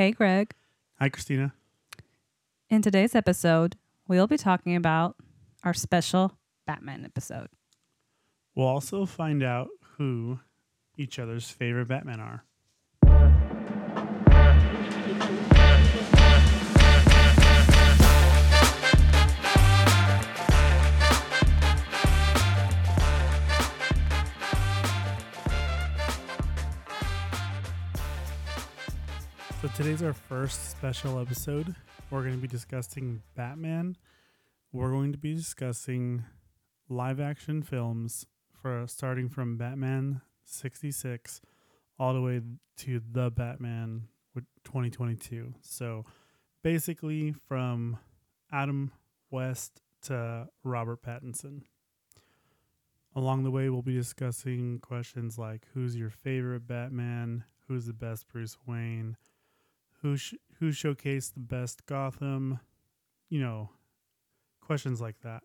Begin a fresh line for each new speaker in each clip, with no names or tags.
Hey, Greg.
Hi, Christina.
In today's episode, we'll be talking about our special Batman episode.
We'll also find out who each other's favorite Batman are. Today's our first special episode. We're going to be discussing Batman. We're going to be discussing live action films for starting from Batman 66 all the way to the Batman with 2022. So basically from Adam West to Robert Pattinson. Along the way, we'll be discussing questions like who's your favorite Batman, who's the best Bruce Wayne, who sh- who showcased the best Gotham, you know, questions like that.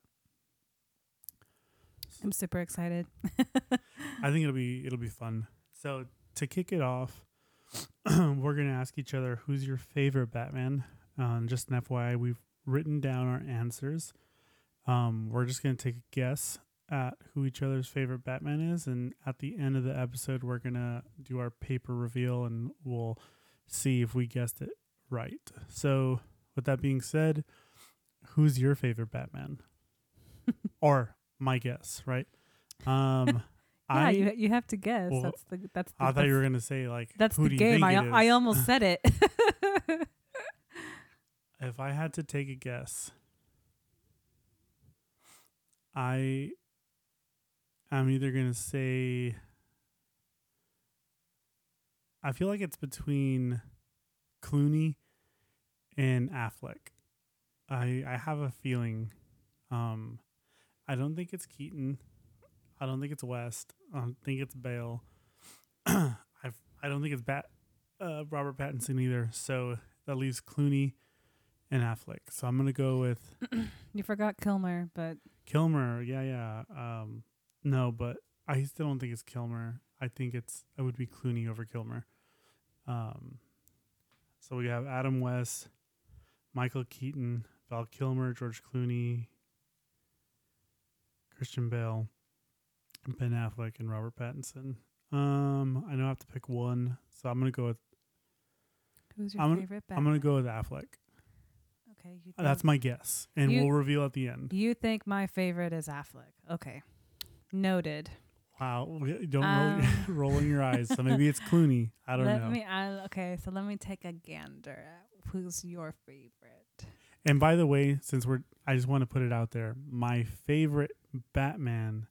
I'm super excited.
I think it'll be it'll be fun. So to kick it off, we're gonna ask each other who's your favorite Batman. Um, just an FYI, we've written down our answers. Um, we're just gonna take a guess at who each other's favorite Batman is, and at the end of the episode, we're gonna do our paper reveal, and we'll see if we guessed it right. So, with that being said, who's your favorite Batman? or my guess, right? Um,
Yeah,
I
you you have to guess.
well,
that's the that's the
I thought you were gonna say like
that's
who
the
do you
game. I I almost said it.
if I had to take a guess, I I'm either gonna say I feel like it's between Clooney and Affleck. I I have a feeling. Um, I don't think it's Keaton. I don't think it's West. I don't think it's Bale. I I don't think it's Bat uh, Robert Pattinson either. So that leaves Clooney and Affleck. So I'm gonna go with
you forgot Kilmer, but
Kilmer. Yeah, yeah. Um, no, but I still don't think it's Kilmer. I think it's it would be Clooney over Kilmer. Um, so we have Adam West, Michael Keaton, Val Kilmer, George Clooney, Christian Bale, Ben Affleck, and Robert Pattinson. Um, I know I have to pick one, so I'm gonna go with
who's your
I'm gonna-
favorite Batman?
I'm gonna go with Affleck.
Okay, you think,
That's my guess, and
You-
we'll reveal at the end.
you think my favorite is Affleck. Okay, noted.
Wow, don't
Um,
roll, rolling your eyes. So maybe it's Clooney. I don't
let
know.
me. I, okay, so let me take a gander at who's your favorite.
And by the way, since we're, I just want to put it out there. My favorite Batman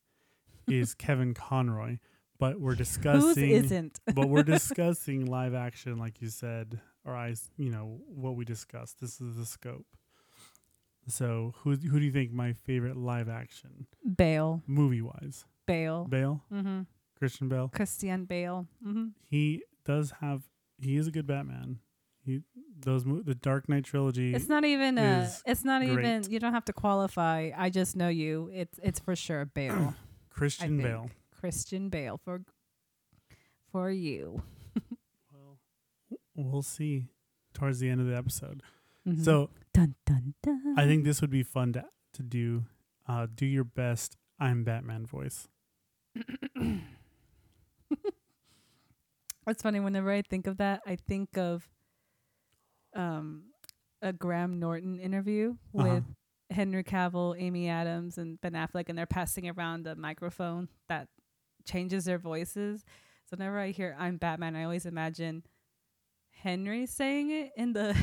is Kevin Conroy, but we're discussing.
isn't?
but we're discussing live action, like you said, or I, you know, what we discussed. This is the scope. So who who do you think my favorite live action
Bale.
movie wise?
Bale.
Bale,
Mm-hmm.
Christian Bale.
Christian Bale. Mm-hmm.
He does have. He is a good Batman. He those mo- the Dark Knight trilogy.
It's not even a. It's not even. You don't have to qualify. I just know you. It's it's for sure Bale.
Christian. Bale.
Christian Bale for for you.
Well, we'll see towards the end of the episode.
Mhm.
So
dun dun dun.
I think this would be fun to to do. Uh, do your best. I'm Batman voice.
It's funny whenever I think of that, I think of um a Graham Norton interview
Uh-huh.
with Henry Cavill, Amy Adams, and Ben Affleck, and they're passing around a microphone that changes their voices. So whenever I hear "I'm Batman," I always imagine Henry saying it in the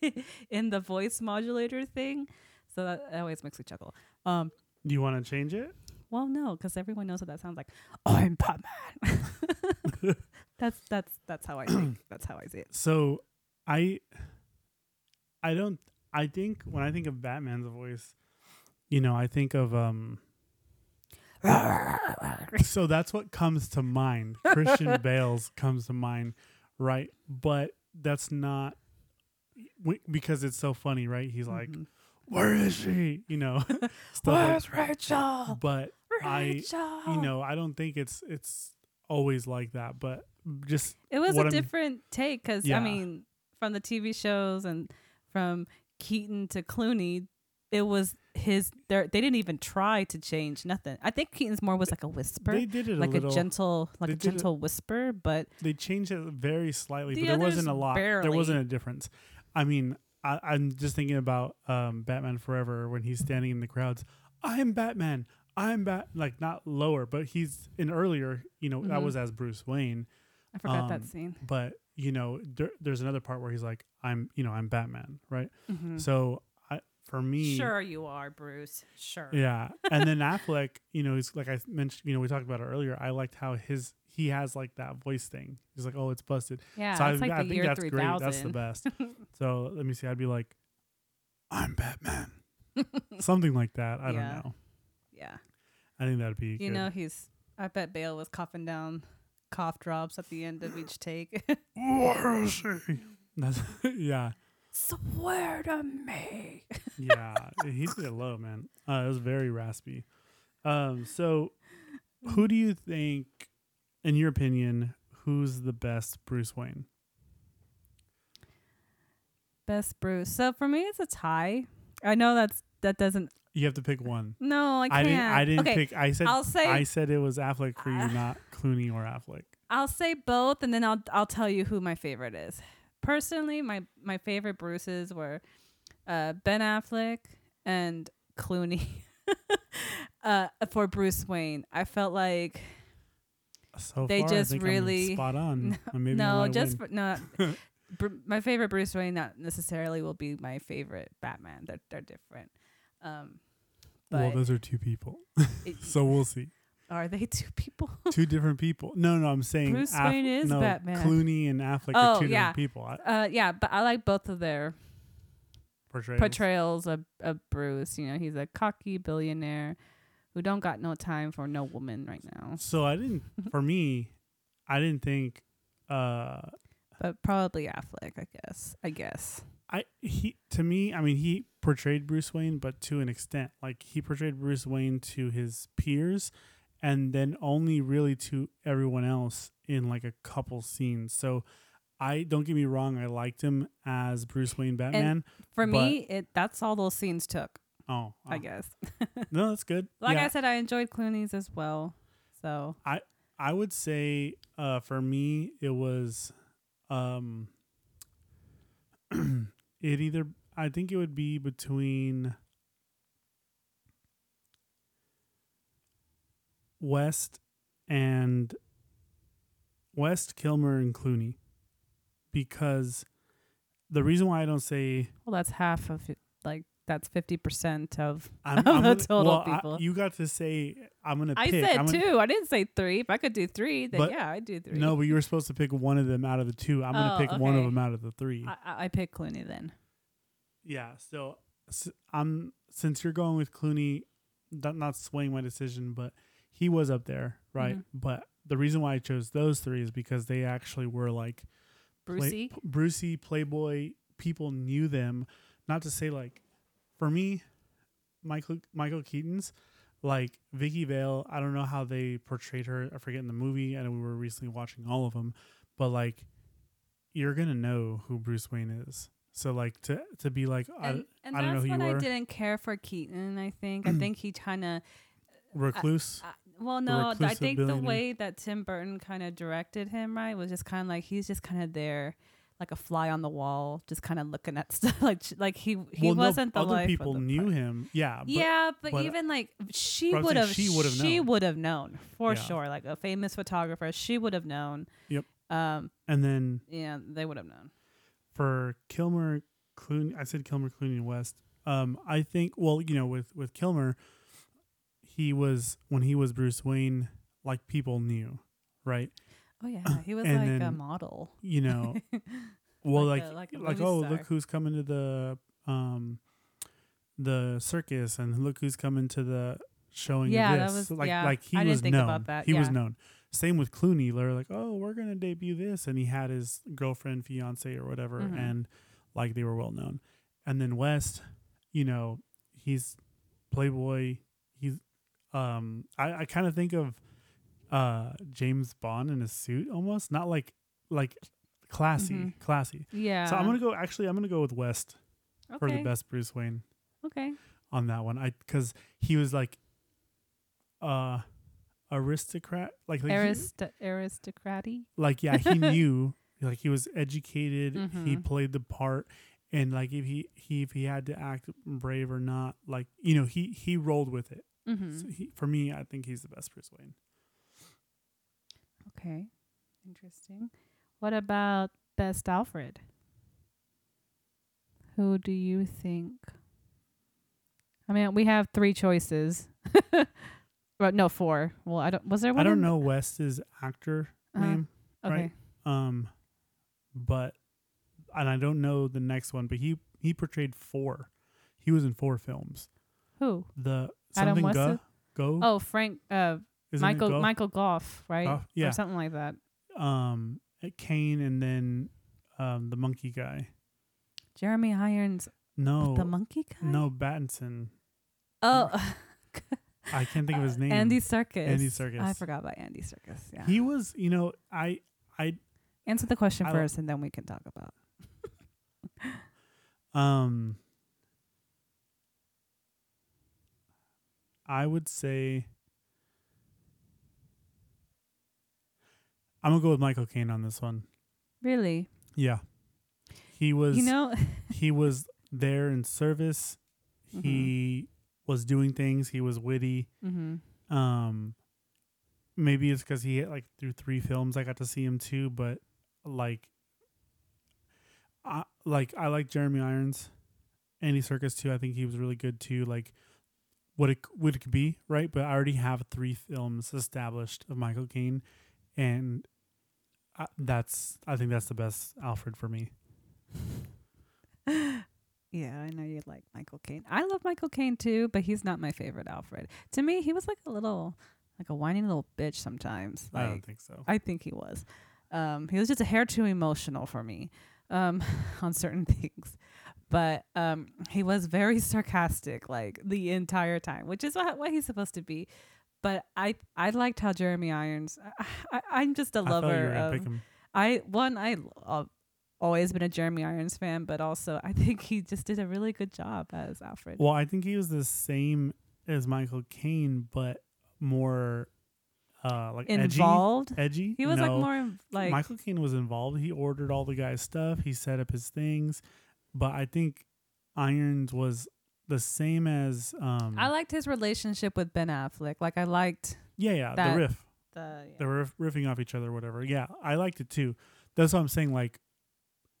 in the voice modulator thing. So that, that always makes me chuckle. Um,
Do you want to change it?
Well, no, because everyone knows what that sounds like. Oh, I'm Batman. that's that's that's how I think. That's how I see it.
So I I don't I think when I think of Batman's voice, you know, I think of um so that's what comes to mind. Christian Bale's comes to mind, right? But that's not w- because it's so funny, right? He's like,
Mhm.
"Where is she?" You know, stuff like-
Where's Rachel?
But I, you know, I don't think it's it's always like that. But just
it was
what
a
I'm-
different take because
Yeah.
I mean, from the TV shows and from Keaton to Clooney, it was his. They they didn't even try to change nothing. I think Keaton's more was like a whisper,
They did it
like
a
a, gentle, like
they
a
did it-
gentle whisper. But
they changed it very slightly,
The
but there wasn't a
others
lot. There wasn't a difference. I mean, I, I'm just thinking about um, Batman Forever when he's standing in the crowds. I am Batman. I'm Bat. Like not lower, but he's in earlier. You know, that
Mhm.
was as Bruce Wayne.
I forgot
Um,
that scene.
But you know, there, there's another part where he's like, I'm. You know, I'm Batman. Right.
Mhm.
So I, for me,
Sure, you are Bruce. Sure.
Yeah, and then Affleck, you know, he's like I mentioned, you know, we talked about it earlier. I liked how his he has like that voice thing. He's like, oh, it's busted.
Yeah,
so I,
like
I
the
think
year
that's
three
great. That's the best. so let me see. I'd be like, I'm Batman, something like that. I
Yeah.
don't know.
yeah.
I think that'd be.
You
good.
know, he's. I bet Bale was coughing down cough drops at the end of each take.
Where is he? That's yeah,
Swear to me.
yeah. he did it low, man. Uh, it was very raspy. Um, so who do you think, in your opinion, who's the best Bruce Wayne?
Best Bruce. So for me, it's a tie. I know that's that doesn't.
You have to pick one.
No, I can't.
I didn't. I didn't
okay,
pick. I said.
I'll say-
I said it was Affleck for you,
Ah.
not Clooney or Affleck.
I'll say both, and then I'll I'll tell you who my favorite is. Personally, my my favorite Bruces were uh, Ben Affleck and Clooney. uh, for Bruce Wayne, I felt like
So
They
far,
just
think I'm
really-
spot on. maybe
no, just for, no. Br- my favorite Bruce Wayne not necessarily will be my favorite Batman. They're they're different. Um, but
well, those are two people,
it-
so we'll see.
are they two people?
two different people. No, no, I'm saying
Bruce Wayne is
no,
Batman.
Clooney and Affleck
Oh,
are two
yeah.
different people. I,
uh, yeah, but I like both of their
portrayals.
portrayals of, of Bruce. You know, he's a cocky billionaire who don't got no time for no woman right now.
So I didn't. For me, I didn't think. Uh,
But probably Affleck, I guess. I guess.
I he to me, I mean, he portrayed Bruce Wayne, but to an extent, like he portrayed Bruce Wayne to his peers, and then only really to everyone else in like a couple scenes. So, I don't get me wrong, I liked him as Bruce Wayne Batman.
For me, it that's all those scenes took.
Oh,
I guess.
no, that's good.
like
Yeah.
I said, I enjoyed Clooney's as well. So
I I would say uh, for me it was um it either I think it would be between West and West Kilmer and Clooney because the reason why I don't say
well, that's half of it. Like that's fifty percent of.
I'm,
Of
I'm
the
gonna-
total
well, I-
people.
you got to say I'm gonna
I
pick.
said
I'm gonna-
two. I didn't say three. If I could do three, then
But-
yeah, I'd do three.
No, but you were supposed to pick one of them out of the two. I'm gonna
Oh,
pick one of them out of the three.
I, I, I pick Clooney then.
Yeah, so I'm since you're going with Clooney, not, not swaying my decision, but he was up there, right?
Mhm.
But the reason why I chose those three is because they actually were like
Brucey.
p- Brucey, Playboy. People knew them. Not to say like, for me, Michael Michael Keaton's like Vicki Vale. I don't know how they portrayed her. I forget in the movie. I know we were recently watching all of them, but like, you're gonna know who Bruce Wayne is. So like to to be like I-
and and
I don't know who you
what I didn't care for Keaton. I think. I think he kind of.
recluse.
Uh, well, no, I think the way that Tim Burton kind of directed him, right, was just kind of like he's just kind of there, like a fly on the wall, just kind of looking at stuff. Like, like he he
well,
wasn't the
other people
the
knew
part.
him. Yeah, but
yeah, but,
but-
even like she would have,
she would've
she
known.
would have known for
Yeah.
sure. Like a famous photographer, she would have known.
Yep.
Um.
and then
Yeah, they would have known.
for Kilmer, Clooney, I said Kilmer, Clooney, and West. Um, I think well, you know, with with Kilmer, he was when he was Bruce Wayne, like people knew, right?
Oh yeah, he was like a model.
You know, well,
Like
like
a-
like,
like a movie
oh,
star.
look who's coming to the um the circus, and look who's coming to the showing.
Yeah,
of
that
this.
was-
like
yeah,
like he
I
was known. He was known. Same with Clooney. They're like, oh, we're gonna debut this, and he had his girlfriend, fiance, or whatever,
Mhm.
and like they were well known. And then West, you know, he's Playboy. He's um, I I kind of think of uh James Bond in a suit almost, not like like classy,
Mhm.
classy.
Yeah.
So I'm gonna go. Actually, I'm gonna go with West
okay.
for the best Bruce Wayne
Okay.
on that one. I because he was like, uh, aristocrat. Like like, he,
Arist- aristocraty.
like yeah, he knew. Like he was educated. He
Mhm.
played the part. And like if he, he if he had to act brave or not, like you know he he rolled with it.
Mm-hmm.
So he, for me, I think he's the best Bruce Wayne.
Okay. Interesting. What about best Alfred? Who do you think? I mean, we have three choices. well, no, four. Well, I don't. Was there one?
I don't
in-
know West's actor
Uh-huh.
name,
Okay.
right? um, but and I don't know the next one, but he he portrayed four. He was in four films.
Who?
The
Adam
something
West
go go.
Oh, Frank. Uh,
Isn't
Michael.
Go?
Michael Gough, right?
Gough? Yeah.
Or something like that.
Um, Kane and then um the monkey guy.
Jeremy Irons,
No,
the monkey guy.
no Battinson.
Oh,
I can't think of his name.
Andy Serkis.
Andy Serkis.
I forgot about Andy Serkis. Yeah.
He was, you know, I I
Answer the question
I
first, and then we can talk about.
Um, I would say I'm gonna go with Michael Caine on this one.
Really,
Yeah, he was.
you know,
he was there in service.
Mhm.
He was doing things. He was witty.
hmm
Um, maybe it's because he like through three films I got to see him too, but like, I like I like Jeremy Irons, Andy Serkis too. I think he was really good too. Like, what it what it could be, right? But I already have three films established of Michael Caine, and I, that's I think that's the best Alfred for me.
yeah, I know you like Michael Caine. I love Michael Caine too, but he's not my favorite Alfred. To me, he was like a little, like a whiny little bitch sometimes.
I don't think so.
I think he was. Um, he was just a hair too emotional for me um, on certain things. But um, he was very sarcastic like the entire time, which is what, what he's supposed to be. But I I liked how Jeremy Irons. I, I'm just a
I thought you
lover of.
pick him.
I one I I've always been a Jeremy Irons fan, but also I think he just did a really good job as Alfred.
Well, I think he was the same as Michael Caine, but more uh like
Involved.
edgy. edgy.
He was like more like
Michael Caine was involved. He ordered all the guys' stuff. He set up his things, but I think Irons was the same as um.
I liked his relationship with Ben Affleck. Like I liked
yeah, yeah,
that-
the riff.
the
They were riff- riffing off each other, whatever. Yeah, I liked it too. That's what I'm saying. Like,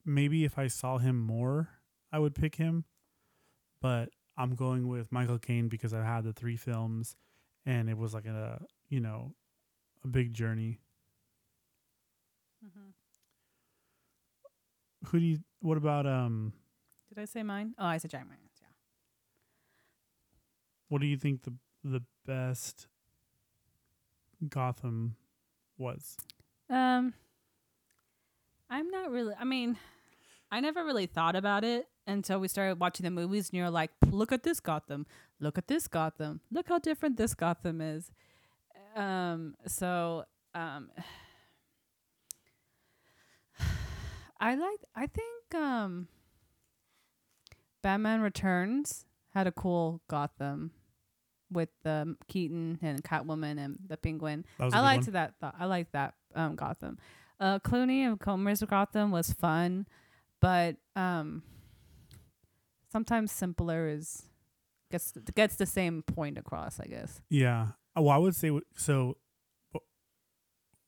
maybe if I saw him more, I would pick him. But I'm going with Michael Caine because I had the three films, and it was like a you know, a big journey.
Mhm.
Who do you? What about um?
Did I say mine? Oh, I said Irons.
What do you think the the best Gotham was?
Um, I'm not really. I mean, I never really thought about it until we started watching the movies, and you're like, "Look at this Gotham! Look at this Gotham! Look how different this Gotham is." Um. So, um, I like. I think um, Batman Returns had a cool Gotham with the Keaton and Catwoman and the Penguin.
That was a
I liked
one.
that. Th- I liked that um, Gotham. Uh, Clooney and Kilmer's Gotham was fun, but um, sometimes simpler is gets gets the same point across. I guess.
Yeah. Oh, Well, I would say w- so. w-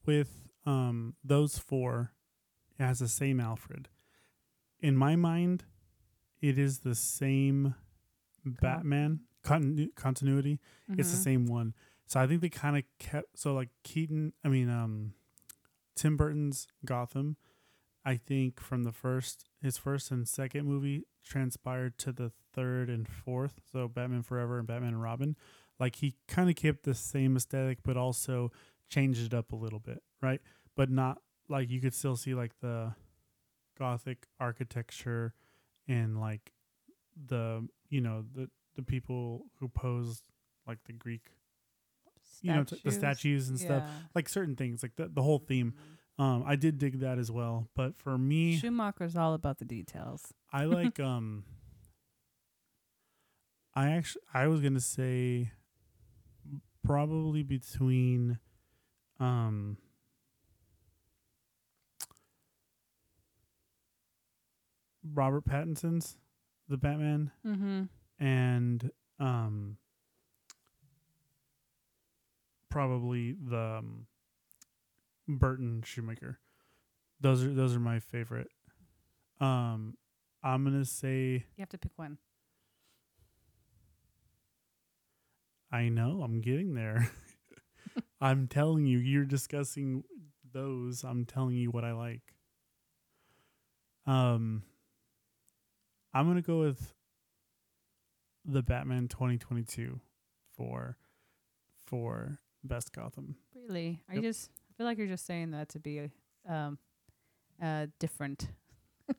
With um those four, it has the same Alfred. In my mind, it is the same Batman continu- continuity. It's the
Mhm.
same one. So I think they kind of kept so like Keaton. I mean, um, Tim Burton's Gotham. I think from the first his first and second movie transpired to the third and fourth. So Batman Forever and Batman and Robin. Like he kind of kept the same aesthetic, but also changed it up a little bit, right? But not like you could still see like the gothic architecture and like the you know the the people who posed like the Greek you know, t- the statues and stuff. Like certain things like the, the whole theme Um, I did dig that as well, but for me,
Schumacher's all about the details.
I like um. I actually I was gonna say probably between um Robert Pattinson's the Batman
Mm-hmm.
and um probably the um, Burton Schumacher. Those are those are my favorite. Um I'm going to say
You have to pick one.
I know, I'm getting there. I'm telling you, you're discussing those. I'm telling you what I like. Um I'm going to go with the Batman 2022 for for best Gotham.
Really? I
Yep.
just I feel like you're just saying that to be um uh different.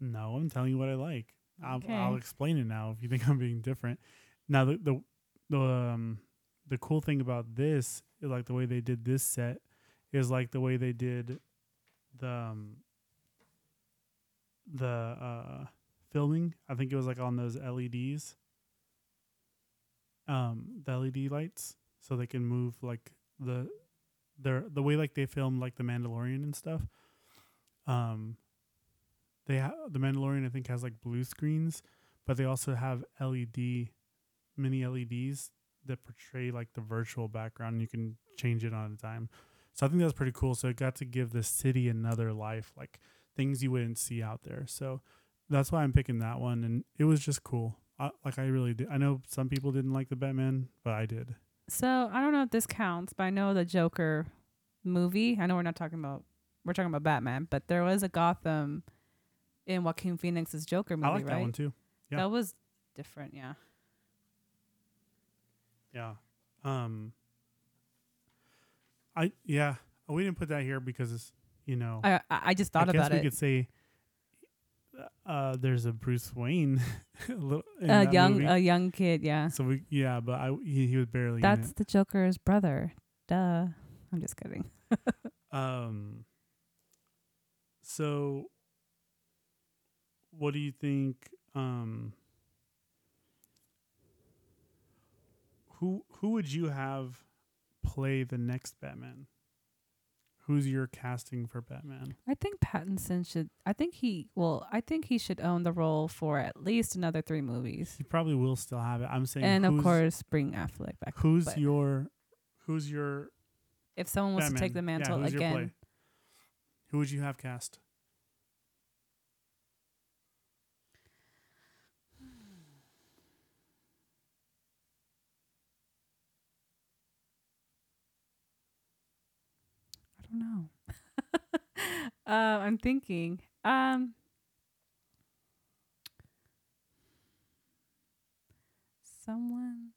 No, I'm telling you what I like. I'll,
Okay.
I'll explain it now if you think I'm being different. Now the the the um the cool thing about this is like the way they did this set is like the way they did the um, the uh filming. I think it was like on those LEDs. Um the LED lights so they can move like the their the way like they film like the Mandalorian and stuff. Um they ha- the Mandalorian I think has like blue screens, but they also have LED mini LEDs that portray like the virtual background. You can change it on a dime. So I think that's pretty cool. So it got to give the city another life, like things you wouldn't see out there. So that's why I'm picking that one, and it was just cool. I, like I really did. I know some people didn't like the Batman, but I did.
So I don't know if this counts, but I know the Joker movie. I know we're not talking about we're talking about Batman, but there was a Gotham in Joaquin Phoenix's Joker movie,
I like
right?
that one too. Yeah.
That was different, yeah.
Yeah. Um. I yeah. We didn't put that here because it's you know.
I I just thought
I guess
about
we
it.
could say. Uh, there's a Bruce Wayne, a little-
A young
movie.
a young kid, yeah.
So we yeah, but I he, he was barely
That's the Joker's brother. Duh. I'm just kidding.
Um. So. What do you think? Um. Who who would you have play the next Batman? Who's your casting for Batman?
I think Pattinson should. I think he. Well, I think he should own the role for at least another three movies,
He probably will still have it. I'm saying,
and of course bring Affleck back.
who's
but-
your who's your
If someone was to take the
Batman? Yeah,
mantle
play?
again,
Who would you have cast?
Don't know. uh, I'm thinking. Um, someone.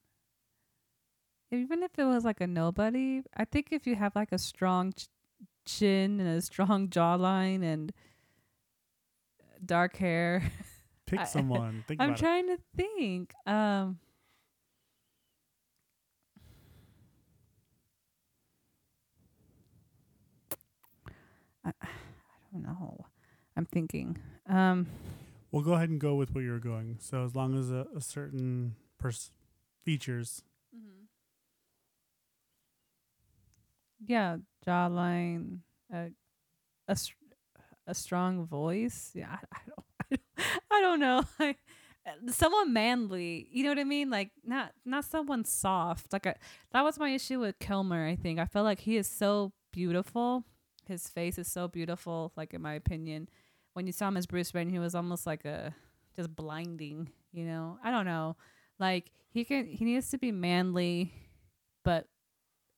Even if it was like a nobody, I think if you have like a strong ch- chin and a strong jawline and dark hair,
Pick
I-
someone. Think
I'm
about
trying to think. Um, I, I don't know. I'm thinking. Um.
We'll go ahead and go with where you're going. So as long as a, a certain pers- features.
yeah, jawline, a a, a strong voice. Yeah, I, I don't, I don't, I don't know. Like someone manly. You know what I mean? Like not not someone soft. Like I, that was my issue with Kilmer. I think I felt like he is so beautiful. His face is so beautiful. Like in my opinion, when you saw him as Bruce Wayne, he was almost like a just blinding. You know, I don't know. Like he can, he needs to be manly, but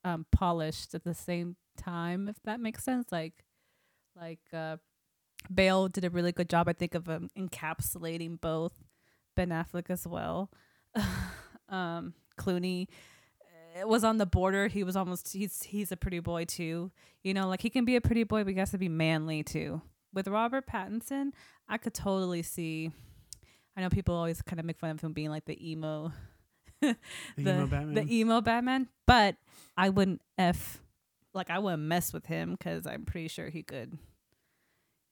um polished at the same time. If that makes sense. Like, like uh, Bale did a really good job. I think of um, encapsulating both Ben Affleck as well. um, Clooney was on the border. He was almost he's he's a pretty boy too. You know, like he can be a pretty boy, but he has to be manly too. With Robert Pattinson, I could totally see. I know people always kind of make fun of him being like the emo,
The,
the
emo Batman.
the emo Batman, but I wouldn't f like I wouldn't mess with him because I'm pretty sure he could.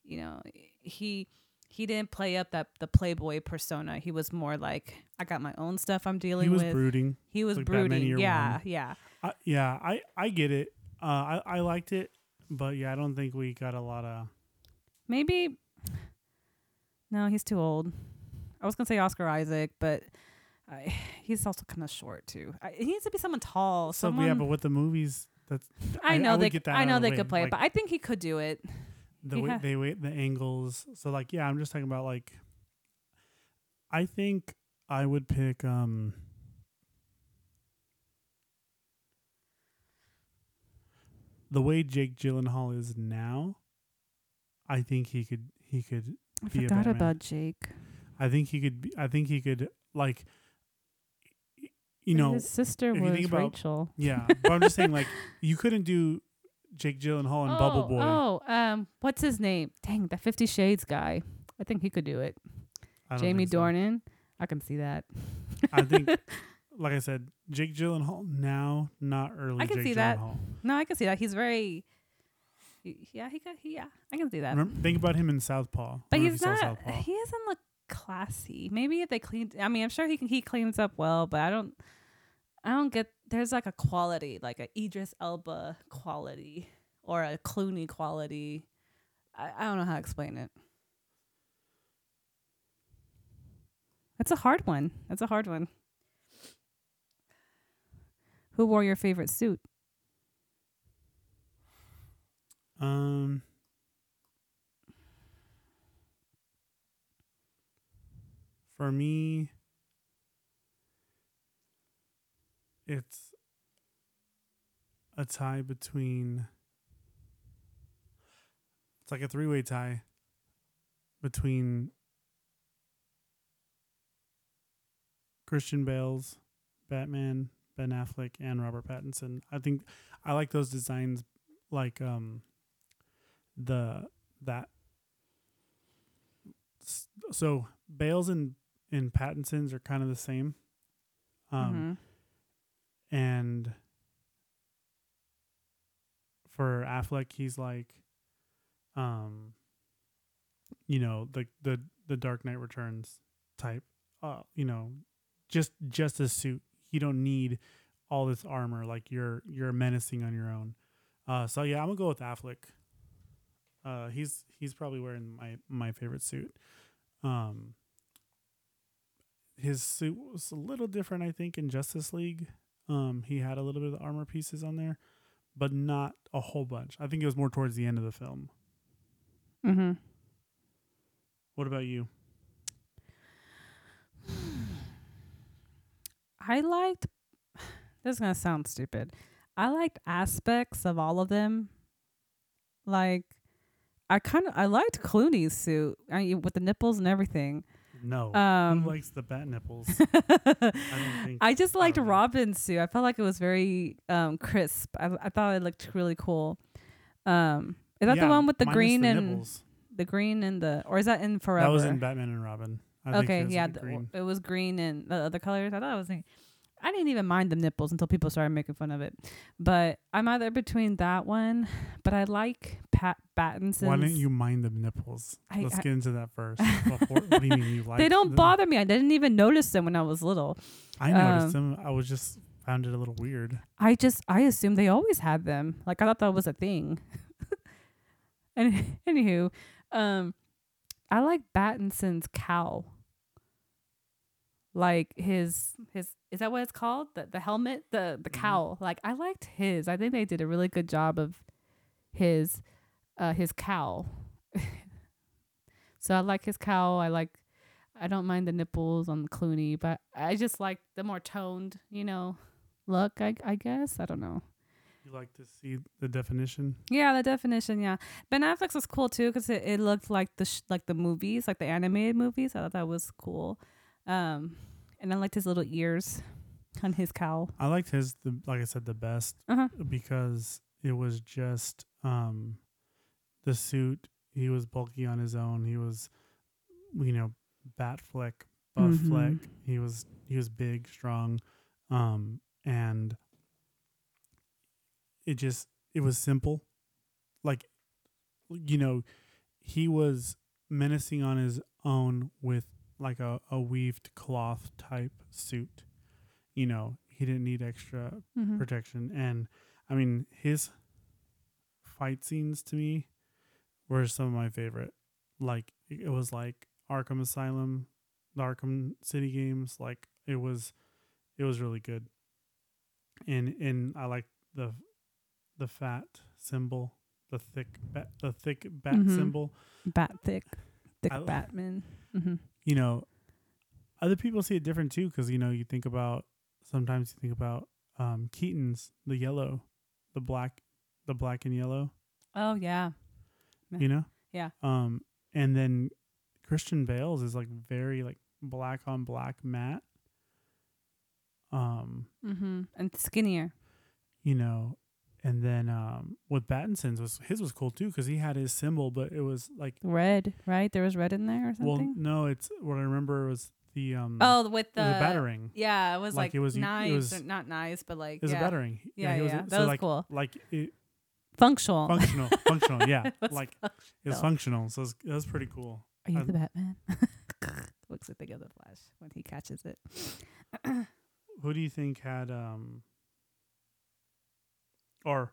You know, he he didn't play up that the playboy persona. He was more like I got my own stuff I'm dealing with.
he was
with.
brooding.
he was
like
brooding. Yeah,
One.
yeah.
I, yeah, I I get it. Uh, I I liked it, but yeah, I don't think we got a lot of.
Maybe. No, he's too old. I was gonna say Oscar Isaac, but I, he's also kind of short too. I, he needs to be someone tall.
So
someone,
yeah, but with the movies, that's
I know
I
they.
get that
I know
of the
they could play
like-
it, but I think he could do it.
The
He
way they wait the angles. So like, yeah, I'm just talking about like. I think I would pick um. The way Jake Gyllenhaal is now, I think he could he could
I
be a
forgot
Batman.
about Jake.
I think he could be, I think he could like you know
his sister was
about-
Rachel.
yeah but I'm just saying like you couldn't do Jake Gyllenhaal and Bubble
oh,
Boy
oh, um, what's his name? Dang, the Fifty Shades guy. I think he could do it. Jamie
so.
Dornan. I can see that.
I think like I said Jake Gyllenhaal now not early
I can
Jake
see that. No, I can see that. He's very. he- Yeah, he got. He, yeah, I can see that.
Remember, think about him in Southpaw
But he's
if you saw
not.
Southpaw?
He doesn't look classy. Maybe if they cleaned. I mean, I'm sure he can. He cleans up well, but I don't. I don't get. There's like a quality, like a Idris Elba quality or a Clooney quality. I, I don't know how to explain it. That's a hard one. That's a hard one. Who wore your favorite suit?
Um For me it's a tie between it's like a three-way tie between Christian Bale's Batman, Ben Affleck, and Robert Pattinson. I think I like those designs like um the that so Bale's and and Pattinson's are kind of the same. Um
Mhm.
And for Affleck he's like um you know the the the Dark Knight Returns type uh you know just just a suit. You don't need all this armor. Like you're you're menacing on your own. Uh so yeah I'm gonna go with Affleck. Uh he's he's probably wearing my my favorite suit. Um his suit was a little different I think in Justice League um, he had a little bit of the armor pieces on there, but not a whole bunch. I think it was more towards the end of the film.
Mhm.
What about you?
I liked. This is gonna sound stupid. I liked aspects of all of them. Like, I kind of I liked Clooney's suit I with the nipples and everything.
No.
Um,
Who likes the bat nipples?
I
don't think-
just liked
don't.
Robin's suit. I felt like it was very um crisp. I I thought it looked really cool. Um, is that the one with the green
the
and
nipples.
the green and the or is that in Forever?
That was in Batman and Robin. I think
okay,
it
yeah, the-
green.
it was green and the other colors. I thought it was. like- I didn't even mind the nipples until people started making fun of it. But I'm either between that one, but I like Pat Battinson's.
Why didn't you mind the nipples?
I-
Let's
I-
get into that first. Before, what do you mean you like?
They don't
them?
bother me. I didn't even notice them when I was little.
I noticed
um,
them. I was just found it a little weird.
I just I assumed they always had them. Like I thought that was a thing. and anywho, um, I like Battinson's cowl. Like his his is that what it's called? The the helmet, the the
Mhm.
cowl. Like I liked his. I think they did a really good job of his uh his cowl. so I like his cowl. I like I don't mind the nipples on Clooney, but I just like the more toned, you know, look, I I guess. I don't know.
You like to see the definition?
Yeah, the definition. Yeah, Ben Affleck's was cool too because it, it looked like the sh- like the movies, like the animated movies. I thought that was cool. Um, and I liked his little ears on his cowl.
I liked his, the, like I said, the best
Uh huh.
because it was just um the suit. He was bulky on his own. He was, you know, bat fleck, buff
Mhm.
fleck. He was he was big, strong, um, and it just it was simple. Like you know, he was menacing on his own with like a, a weaved cloth type suit. You know, he didn't need extra
Mhm.
protection. And I mean, his fight scenes to me were some of my favorite. Like it was like Arkham Asylum, the Arkham City games. Like it was, it was really good. And and I like the the fat symbol, the thick bat, the thick bat
Mhm.
symbol.
Bat thick, thick
I-
Batman. hmm
you know, other people see it different too because you know you think about sometimes you think about um, Keaton's the yellow, the black, the black and yellow.
Oh yeah.
You know.
Yeah.
Um, and then Christian Bale's is like very like black on black matte. Um,
mm-hmm. And skinnier.
you know, and then um, with Battinson's was his was cool too because he had his symbol, but it was like
Red, right? There was red in there or something.
well, no, it's what I remember was the um,
oh, with the,
was battering.
Yeah, it was
Like,
like,
it was- it was-
not knives, but like
It was
yeah.
a battering.
Yeah,
was
yeah,
so
that was
like,
cool.
Like it,
Functional.
functional, functional. Yeah,
It was
like it was
functional.
functional. So it was, it was pretty cool.
Are you
I-
the Batman? Looks like they get the flash when he catches it.
Who do you think had um, or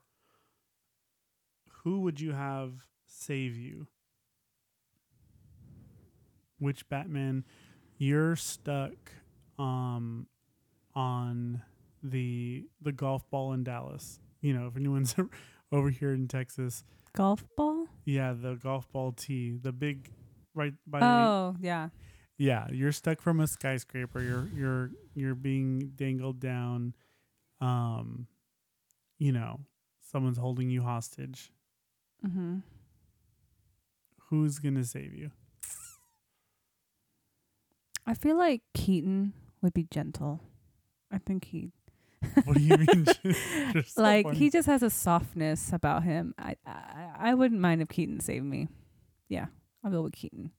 who would you have save you? Which Batman? You're stuck um on the the golf ball in Dallas. You know, if anyone's over here in Texas,
Golf ball?
yeah, the golf ball tee, the big right by the
Oh, yeah.
yeah, you're stuck from a skyscraper. You're you're you're being dangled down. Um, you know, someone's holding you hostage.
Mm-hmm.
Who's gonna save you?
I feel like Keaton would be gentle. I think he
What do you mean? So
like
funny.
he just has a softness about him. I, I I wouldn't mind if Keaton saved me. Yeah, I'll go with Keaton.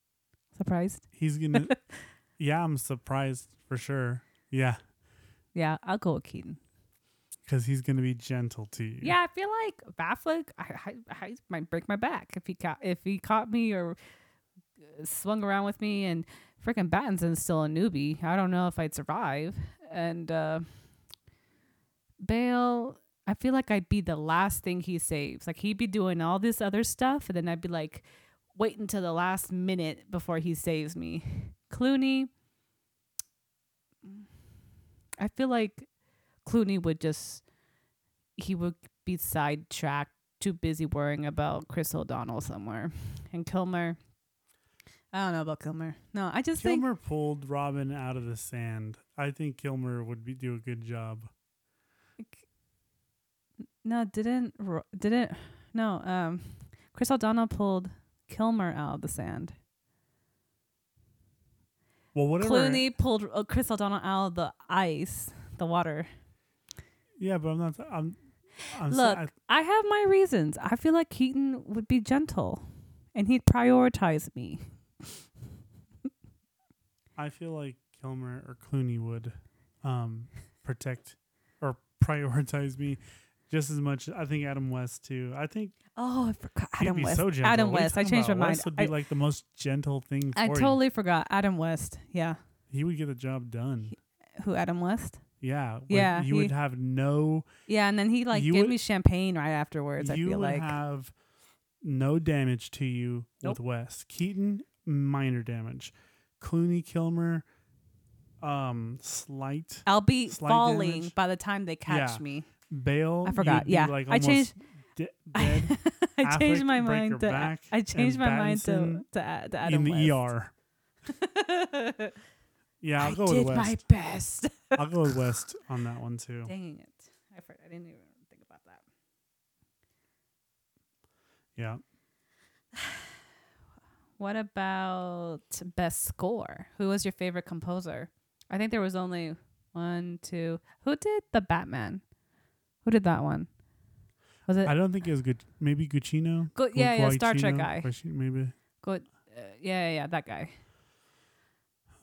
Surprised?
he's gonna. yeah, I'm surprised for sure. Yeah,
Yeah, I'll go with Keaton.
Because he's gonna be gentle to you.
Yeah, I feel like Batfleck. I, I, I might break my back if he caught if he caught me or uh, swung around with me. And freaking Battinson's still a newbie. I don't know if I'd survive. And uh, Bale, I feel like I'd be the last thing he saves. Like he'd be doing all this other stuff, and then I'd be like, wait until the last minute before he saves me. Clooney. I feel like Clooney would just he would be sidetracked, too busy worrying about Chris O'Donnell somewhere. And Kilmer, I don't know about Kilmer. No, I just think
Kilmer pulled Robin out of the sand. I think Kilmer would be do a good job.
no, didn't didn't no. Um, Chris O'Donnell pulled Kilmer out of the sand.
Well, whatever.
Clooney pulled uh, Chris O'Donnell out of the ice, the water.
Yeah, but I'm not. I'm. I'm
Look,
I-
I have my reasons. I feel like Keaton would be gentle, and he'd prioritize me.
I feel like Kilmer or Clooney would um, protect or prioritize me just as much. I think Adam West too. I think
Oh, I forgot Adam West.
so.
Adam
you
West. I changed my
about?
mind.
West would be
I,
like the most gentle thing for
I
you.
totally forgot Adam West. Yeah,
He would get the job done.
who Adam West?
Yeah.
Yeah,
You would have no.
Yeah, and then he like gave
would-
me champagne right afterwards. I
you
feel
would
like
have no damage to you
Nope.
with West. Keaton minor damage. Clooney Kilmer, um, slight.
I'll be
slight
falling
damage.
by the time they catch
Yeah.
me.
Bale.
I forgot. Yeah,
like
I changed-
de- dead.
I
Affleck
changed my mind to
back,
I changed my mind to
Pattinson
to, A- to Adam
in the
West.
ER. Yeah, I'll
I
go
did
with
my best.
I'll go with West on that one too.
Dang it! I I didn't even think about that.
Yeah.
What about best score? Who was your favorite composer? I think there was only one, two. Who did the Batman? Who did that one? Was it
I don't think it was good. Maybe Giacchino.
Go, yeah, yeah, Star Trek guy.
Maybe.
Go, uh, yeah, yeah, that guy.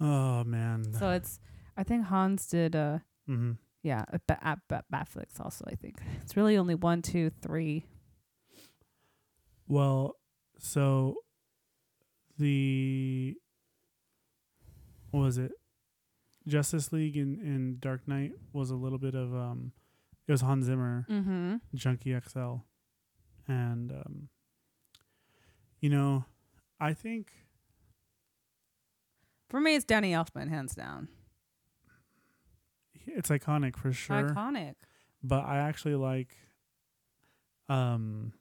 Oh man.
So it's, I think Hans did uh,
hmm
Yeah, at, Ba- at Batfleck also. I think it's really only one, two, three.
Well, so the what was it? Justice League and, and Dark Knight was a little bit of um it was Hans Zimmer,
Mm-hmm.
Junkie XL. And um you know, I think
For me, it's Danny Elfman, hands down.
It's iconic for sure.
Iconic.
but I actually like um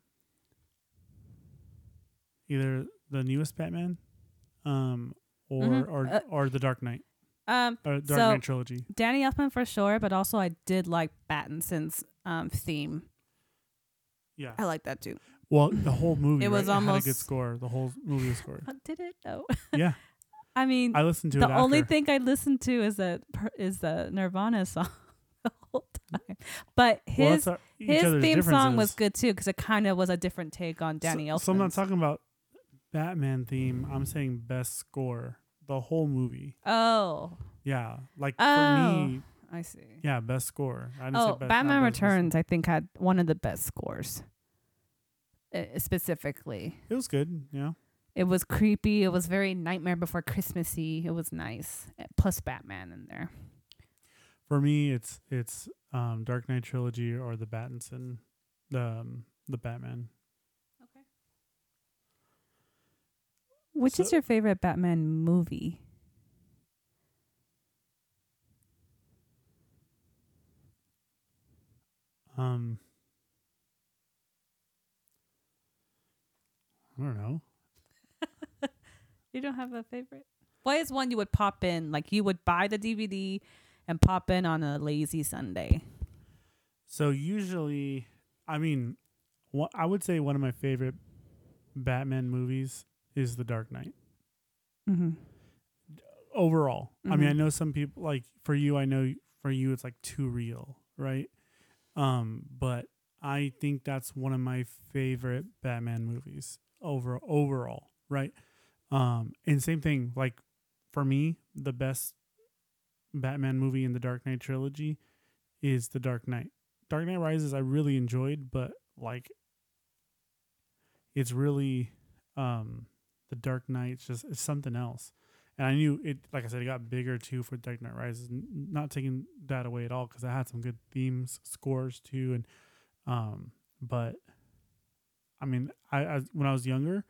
either the newest Batman um or
Mhm.
or
Uh,
or the Dark Knight
Um,
or Dark
So-
Knight trilogy.
Danny Elfman for sure, but also I did like Battinson's um theme.
Yeah.
I like that too.
Well, the whole movie
It was
right, had a good
almost-
score. The whole movie was scored.
Did it? No.
Yeah,
I mean,
I listened to
the only
after.
thing I listened to is the is the Nirvana song the whole time. But
Well,
his
our-
his theme song was good too because it kind of was a different take on Danny
so,
Elfman.
So I'm not talking about Batman theme. I'm saying best score. The whole movie.
Oh,
Yeah, like
Oh.
for me,
I see.
yeah, best score.
Oh,
best,
Batman. Returns, I think, had one of the best scores. Uh, specifically,
It was good. Yeah.
It was creepy. It was very Nightmare Before Christmassy. It was nice. Uh, Plus Batman in there.
For me, it's it's um, Dark Knight trilogy or the Battinson, the um, the Batman.
Okay. Which is your favorite Batman movie?
Um, I don't know.
You don't have a favorite? What is one you would pop in? Like you would buy the DVD and pop in on a lazy Sunday.
So usually, I mean, what I would say one of my favorite Batman movies is The Dark Knight.
Mm-hmm.
Overall, I mean, I
Mhm.
know some people like for you. I know for you, it's like too real, right? Um, but I think that's one of my favorite Batman movies over overall, right? Um, and same thing, like for me, the best Batman movie in the Dark Knight trilogy is The Dark Knight. Dark Knight Rises I really enjoyed, but like it's really um the Dark Knight's just it's something else. And I knew it like I said it got bigger too for Dark Knight Rises. Not taking that away at all cuz I had some good themes, scores too and um but I mean, I, I when I was younger,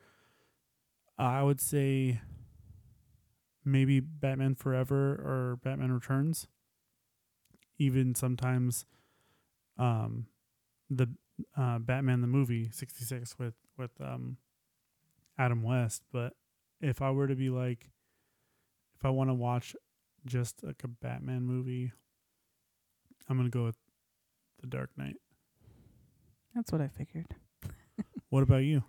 I would say maybe Batman Forever or Batman Returns. Even sometimes um the uh Batman the movie 66 with with um Adam West, but if I were to be like if I want to watch just like a Batman movie, I'm going to go with The Dark Knight.
That's what I figured.
What about you?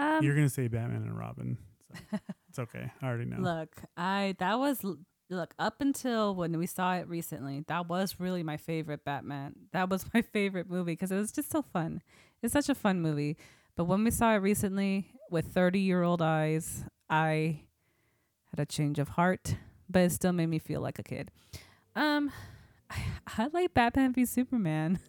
Um,
You're going to say Batman and Robin. So it's okay. I already know.
Look, I that was look up until when we saw it recently. That was really my favorite Batman. That was my favorite movie because it was just so fun. It's such a fun movie. But when we saw it recently with 30 year old eyes, I had a change of heart, but it still made me feel like a kid. Um, I, I like Batman v Superman.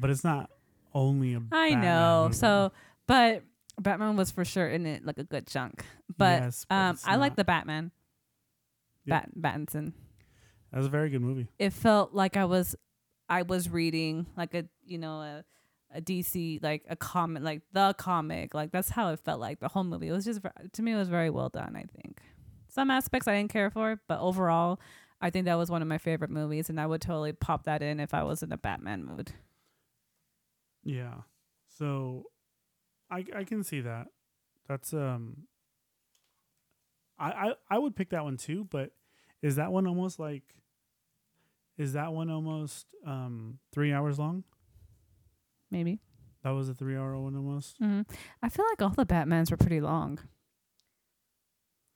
But it's not only a
I
Batman
know.
movie.
So, but Batman was for sure in it like a good chunk. But
Yes, but
um, I like the Batman.
Yeah.
Bat Battinson.
That was a very good movie.
It felt like I was, I was reading like a you know a, a DC like a comic like the comic like that's how it felt like the whole movie. It was just to me it was very well done. I think some aspects I didn't care for, but overall I think that was one of my favorite movies, and I would totally pop that in if I was in a Batman mood.
Yeah. So I I can see that. That's um I I I would pick that one too, but is that one almost like is that one almost um 3 hours long?
Maybe.
That was a 3 hour one almost.
hmm I feel like all the Batmans were pretty long.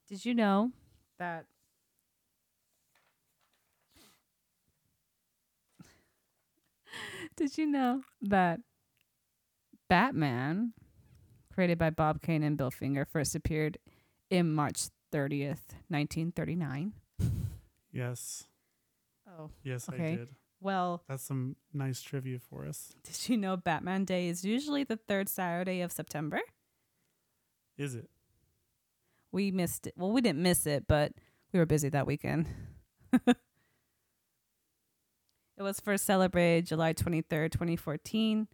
Did you know that? Did you know that Batman, created by Bob Kane and Bill Finger, first appeared in March 30th, 1939?
Yes.
Oh,
Yes,
Okay.
I did.
well,
That's some nice trivia for us.
did you know Batman Day is usually the third Saturday of September?
Is it?
We missed it. Well, we didn't miss it, but we were busy that weekend. it was first celebrated July 23rd, 2014,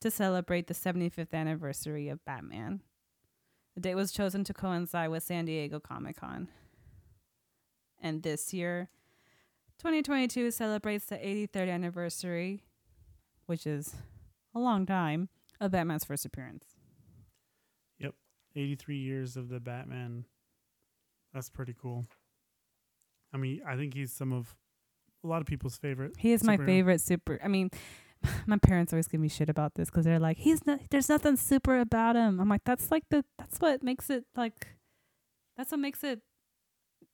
to celebrate the 75th anniversary of Batman. The date was chosen to coincide with San Diego Comic Con. And this year, 2022 celebrates the 83rd anniversary, which is a long time, of Batman's first appearance. Yep.
83 years of the Batman. That's pretty cool. I mean, I think he's some of a lot of people's favorite.
He is my favorite super. I mean, my parents always give me shit about this because they're like, he's not. There's nothing super about him. I'm like, that's like the. That's what makes it like. That's what makes it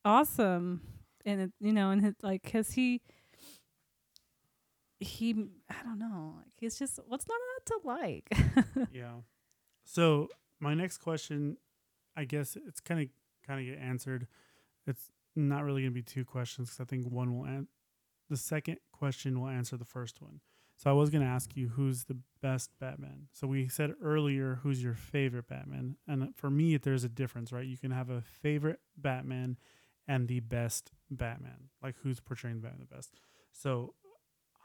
awesome, and it, you know, and his, like, cause he. He, I don't know. Like, he's just what's not to like.
yeah. So my next question, I guess it's kind of kind of get answered. It's not really gonna be two questions because I think one will an- the second question will answer the first one. So I was gonna ask you who's the best Batman. So we said earlier who's your favorite Batman, and for me there's a difference, right? You can have a favorite Batman and the best Batman, like who's portraying Batman the best. So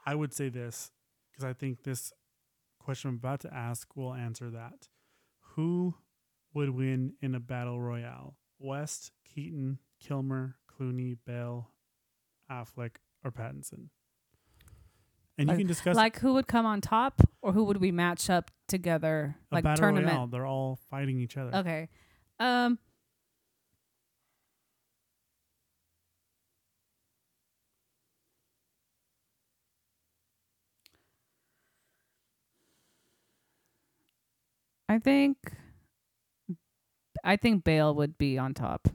I would say this because I think this question I'm about to ask will answer that. Who would win in a battle royale? West, Keaton, Kilmer, Clooney, Bale, Affleck, or Pattinson? And you
Like-
can discuss
like, who would come on top, or who would we match up together,
a
like
battle
tournament?
royale. They're all fighting each other.
Okay. Um I think I think Bale would be on top.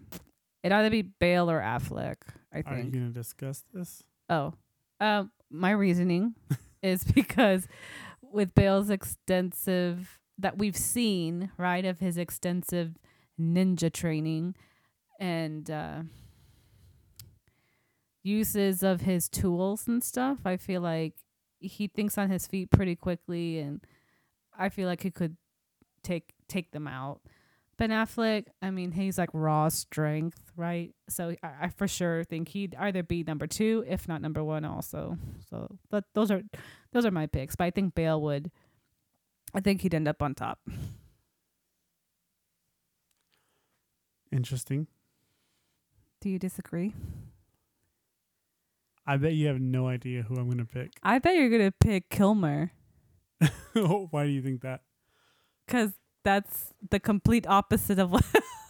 It'd either be Bale or Affleck, I think.
Are you going to discuss this?
Oh. Um my reasoning is because with Bale's extensive that we've seen, right, of his extensive ninja training and uh uses of his tools and stuff, I feel like he thinks on his feet pretty quickly and I feel like he could take take them out. Ben Affleck, I mean, he's like raw strength, right? So I, I for sure think he'd either be number two, if not number one, also. So, but those are those are my picks. But I think Bale would. I think he'd end up on top.
Interesting.
Do you disagree?
I bet you have no idea who I'm going to pick.
I bet you're gonna pick Kilmer
Why do you think that?
because that's the complete opposite of what,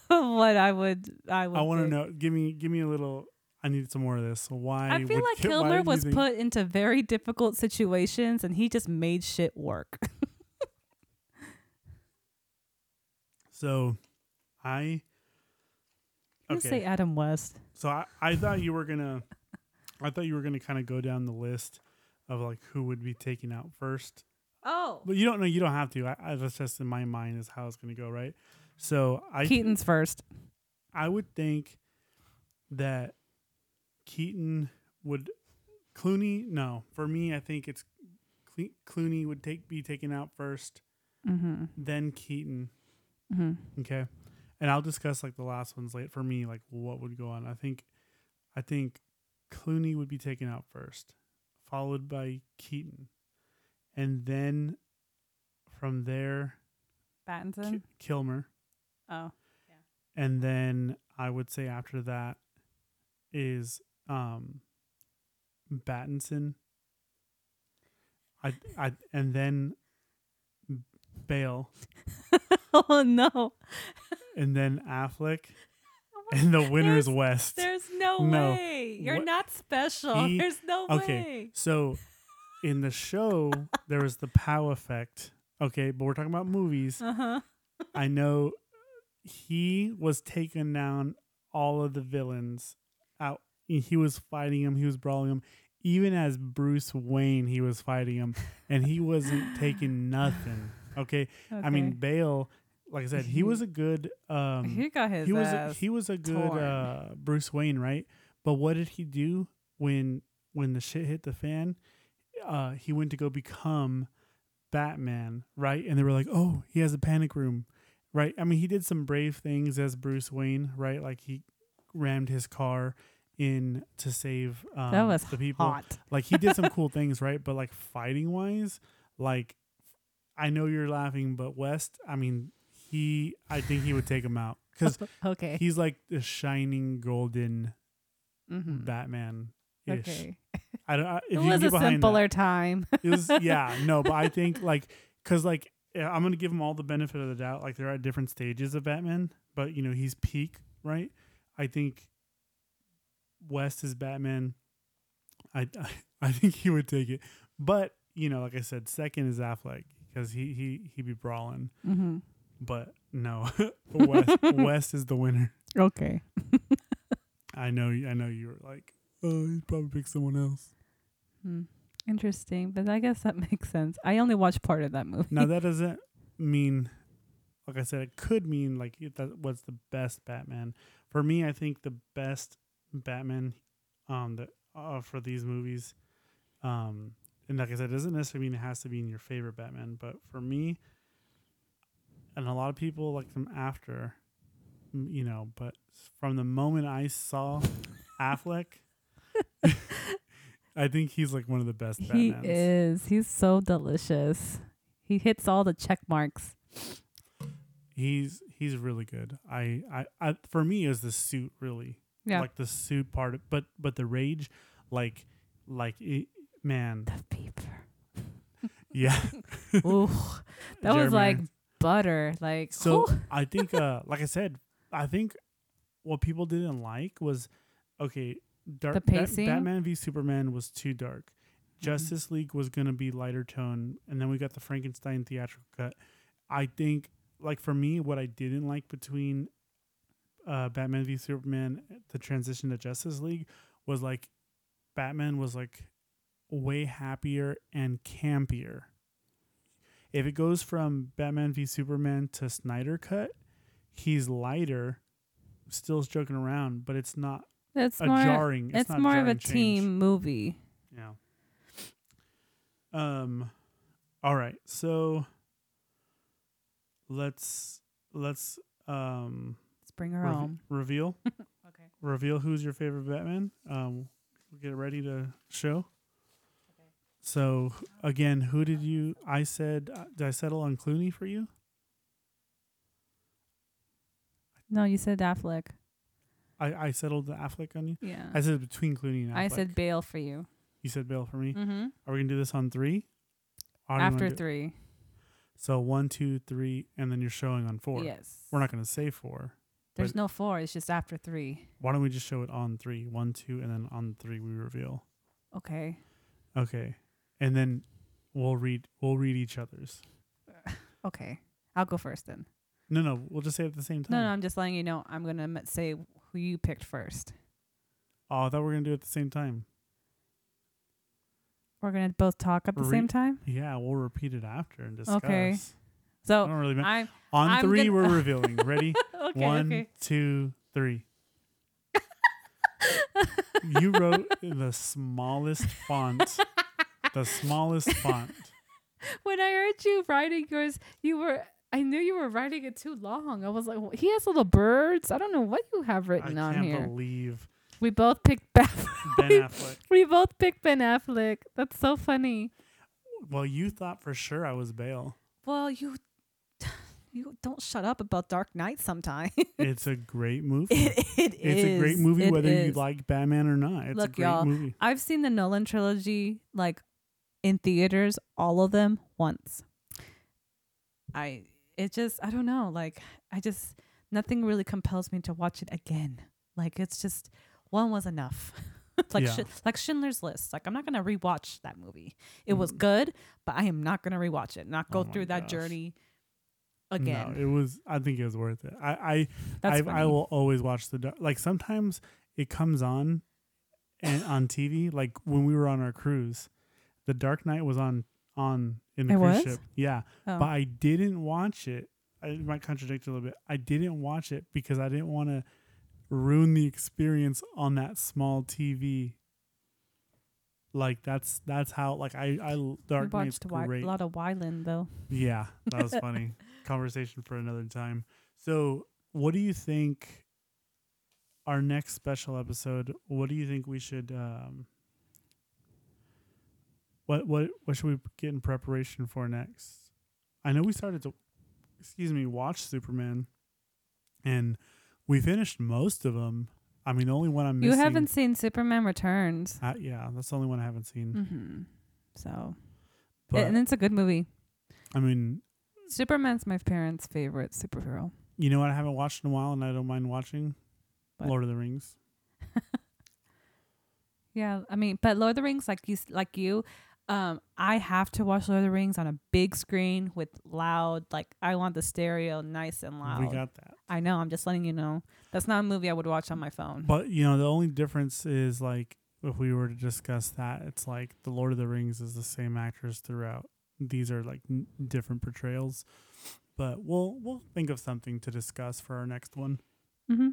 of what I would. I would.
I want to know. Give me give me a little I need some more of this. Why
I feel
would
like
Ki-
Kilmer was
think-
put into very difficult situations and he just made shit work.
So, I
I'm say Adam West.
So I, I thought you were gonna, I thought you were gonna kind of go down the list of like who would be taken out first.
Oh,
But you don't know. You don't have to. I, I that's just in my mind is how it's gonna go, right? So I
Keaton's first.
I would think that Keaton would Clooney. No, for me, I think it's Cle- Clooney would take be taken out first,
Mm-hmm.
then Keaton.
Mm-hmm.
Okay. And I'll discuss like the last ones late for me, like what would go on. I think I think Clooney would be taken out first, followed by Keaton. And then from there Ki-
Battinson.
Kilmer.
Oh, yeah.
And then I would say after that is um Battinson. I I and then Bale
oh no!
and then Affleck and the winner is West.
There's no,
No.
way. You're
What-
not special.
He-
There's no
okay.
way.
So in the show there was the pow effect. Okay, but we're talking about movies.
Uh huh.
I know he was taking down all of the villains out. He was fighting him. He was brawling him. Even as Bruce Wayne, he was fighting him, and he wasn't taking nothing. Okay, I mean Bale. Like I said, he was a good. Um,
he got his
he was a, he was a good uh, Bruce Wayne, right? But what did he do when when the shit hit the fan, uh, he went to go become Batman, right? And they were like, "Oh, he has a panic room." Right? I mean, he did some brave things as Bruce Wayne, right? Like he rammed his car in to save um,
that was
the people.
hot.
Like he did some cool things, right? But like fighting wise, like I know you're laughing, but West, I mean, he, I think he would take him out because
Okay.
he's like the shining golden
Mhm.
Batman. Ish.
Okay.
I don't. I, if
It was a
behind
simpler time.
It was yeah no, but I think like because like I'm gonna give him all the benefit of the doubt. Like they're at different stages of Batman, but you know he's peak right. I think West is Batman. I I, I think he would take it, but you know, like I said, second is Affleck because he he he be brawling.
mm-hmm.
But no, West West is the winner.
Okay.
I know. I know you were like, oh, he'd probably pick someone else.
Hmm. Interesting, but I guess that makes sense. I only watched part of that movie.
Now that doesn't mean, like I said, it could mean like that what's the best Batman. For me, I think the best Batman, um, that uh, for these movies, um, and like I said, it doesn't necessarily mean it has to be in your favorite Batman, but for me, and a lot of people like them after, you know, but from the moment I saw Affleck. I think he's like one of the best
he
Batmans.
is. He's so delicious. He hits all the check marks.
He's he's really good. I, I, I for me is the suit really
Yeah.
like the suit part, of- but but the rage, like like it, man,
the beaver.
yeah.
Ooh, that was like butter. Like
so. I think, uh, like I said, I think what people didn't like was okay. Dark,
The
Bat-
pacing?
Batman v Superman was too dark.
Mm-hmm.
Justice League was gonna be lighter tone, and then we got the Frankenstein theatrical cut. I think, like for me, what I didn't like between uh, Batman v Superman, the transition to Justice League, was like Batman was like way happier and campier. If it goes from Batman v Superman to Snyder cut, he's lighter, still joking around, but it's not
it's
a
more.
jarring. It's,
It's,
not a
more of a
change.
team movie.
Yeah. Um all right. So let's let's um
Let's bring her
rev-
home.
reveal
Okay.
reveal who's your favorite Batman. Um we'll get ready to show. Okay. So again, who did you I said uh, did I settle on Clooney for you?
No, you said Affleck.
I I settled the Affleck on you.
Yeah.
I said between Clooney and Affleck.
I said Bale for you.
you said Bale for me.
Mm-hmm.
Are we going to do this on 3? How do you wanna
After
it?
three.
So one, two, three, and then you're showing on four.
Yes.
We're not going to say four.
There's no four. It's just after three.
Why don't we just show it on three? One, two, and then on three we reveal.
Okay.
Okay, and then we'll read we'll read each other's.
Okay. I'll go first then.
No, no, we'll just say it at the same time.
No, no, I'm just letting you know. I'm gonna say who you picked first.
Oh, I thought we were gonna do it at the same time.
We're gonna both talk at the
Re-
same time.
Yeah, we'll repeat it after and discuss.
Okay. So I
don't really. ma-
I'm
on
I'm
3
gonna-
we're revealing. Ready?
okay.
One,
okay.
two, three. you wrote in the smallest font. the smallest font.
When I heard you writing yours, you were. I knew you were writing it too long. I was like, "Wh- he has little birds. I don't know what you have
I
written on
can't
here.
believe
We both picked Ben.
Ben Affleck.
we both picked Ben Affleck. That's so funny.
Well, you thought for sure I was Bale.
Well, you you don't shut up about Dark Knight sometimes.
It's a great movie.
it, it
it's a great movie
It
whether you like Batman or not. It's a
Look,
great
y'all,
movie.
I've seen the Nolan trilogy like in theaters, all of them once. I it just I don't know, like I just nothing really compels me to watch it again. Like it's just one was enough. like
Yeah.
Like Schindler's List. Like I'm not gonna rewatch that movie. It was
Mm.
good, but I am not gonna rewatch it. Not go
Oh
through that
gosh.
journey
No,
again.
it was. I think it was worth it. I I
That's
I, will always watch the like. Sometimes it comes on, and on TV. Like when we were on our cruise, The Dark Knight was on on in the
It
cruise
was?
ship. Yeah,
Oh.
but I didn't watch it. I it might contradict a little bit. I didn't watch it because I didn't want to ruin the experience on that small TV. Like that's that's how like I I Dark
we watched a lot of Wyland though.
Yeah, that was funny. Conversation for another time. So, what do you think? Our next special episode. What do you think we should? Um, what what what should we get in preparation for next? I know we started to, excuse me, watch Superman, and we finished most of them. I mean, the only one I'm
You
missing.
haven't seen Superman Returns.
Uh, yeah, that's the only one I haven't seen.
Mm-hmm. So,
But
and it's a good movie.
I mean,
Superman's my parents' favorite superhero.
you know what? I haven't watched in a while, and I don't mind watching
What?
Lord of the Rings.
Yeah, I mean, but Lord of the Rings, like you, like you, um, I have to watch Lord of the Rings on a big screen with loud. Like I want the stereo nice and loud.
We got that.
I know. I'm just letting you know. That's not a movie I would watch on my phone.
But you know, the only difference is like if we were to discuss that, it's like the Lord of the Rings is the same actors throughout. These are like n- different portrayals, but we'll we'll think of something to discuss for our next one.
Mm-hmm.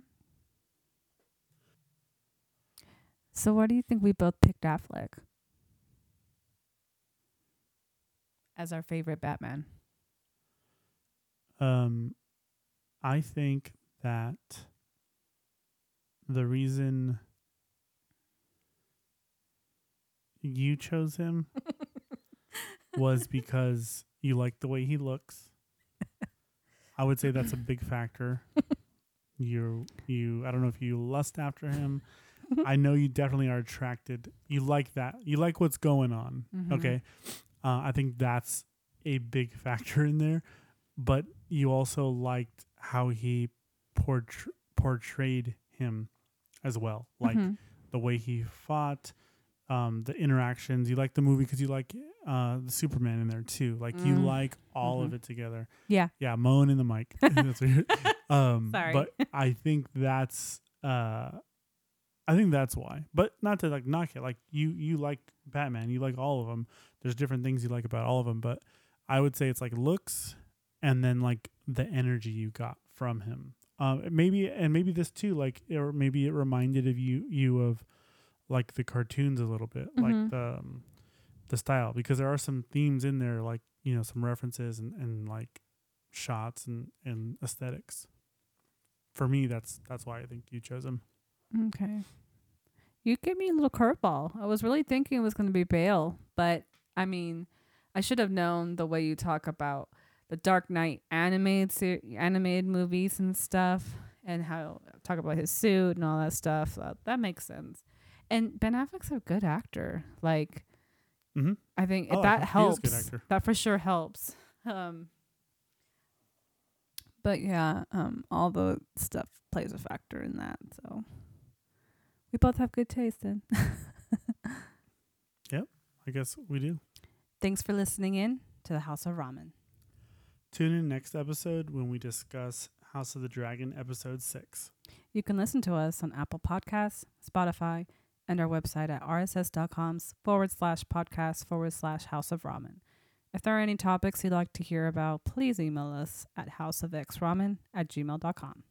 So, why do you think we both picked Affleck as our favorite Batman?
Um, I think that the reason you chose him was because you like the way he looks. I would say that's a big factor. You you I don't know if you lust after him. I know you definitely are attracted. You like that. You like what's going on.
Mhm.
Okay. Uh, I think that's a big factor in there. But you also liked how he portray- portrayed him as well. Like
Mhm.
the way he fought, um, the interactions. You like the movie because you like uh, the Superman in there too. Like you
Mm.
like all of
Mhm.
it together.
Yeah.
Yeah, moan in the mic. That's weird. Um,
Sorry.
But I think that's uh, I think that's why. But not to like knock it. Like you you like Batman. You like all of them. There's different things you like about all of them. But I would say it's like looks and then like the energy you got from him. Um, maybe and maybe this too. Like or maybe it reminded of you you of like the cartoons a little bit,
Mhm.
like the um, the style because there are some themes in there, like you know some references and and like shots and and aesthetics. For me, that's that's why I think you chose him.
Okay. You gave me a little curveball. I was really thinking it was going to be Bale, but I mean, I should have known the way you talk about the Dark Knight animated ser- animated movies and stuff, and how talk about his suit and all that stuff. Uh, that makes sense. And Ben Affleck's a good actor. Like,
Mm-hmm.
I think
I like
that
him. He is a
helps. That for sure helps. Um, but yeah, um, all the stuff plays a factor in that. So we both have good taste. Then yep,
I guess we do.
thanks for listening in to the House of Ramen.
Tune in next episode when we discuss House of the Dragon episode six.
You can listen to us on Apple Podcasts, Spotify, and our website at rss.com forward slash podcast forward slash House of Ramen. If there are any topics you'd like to hear about, please email us at houseofxramen at gmail.com.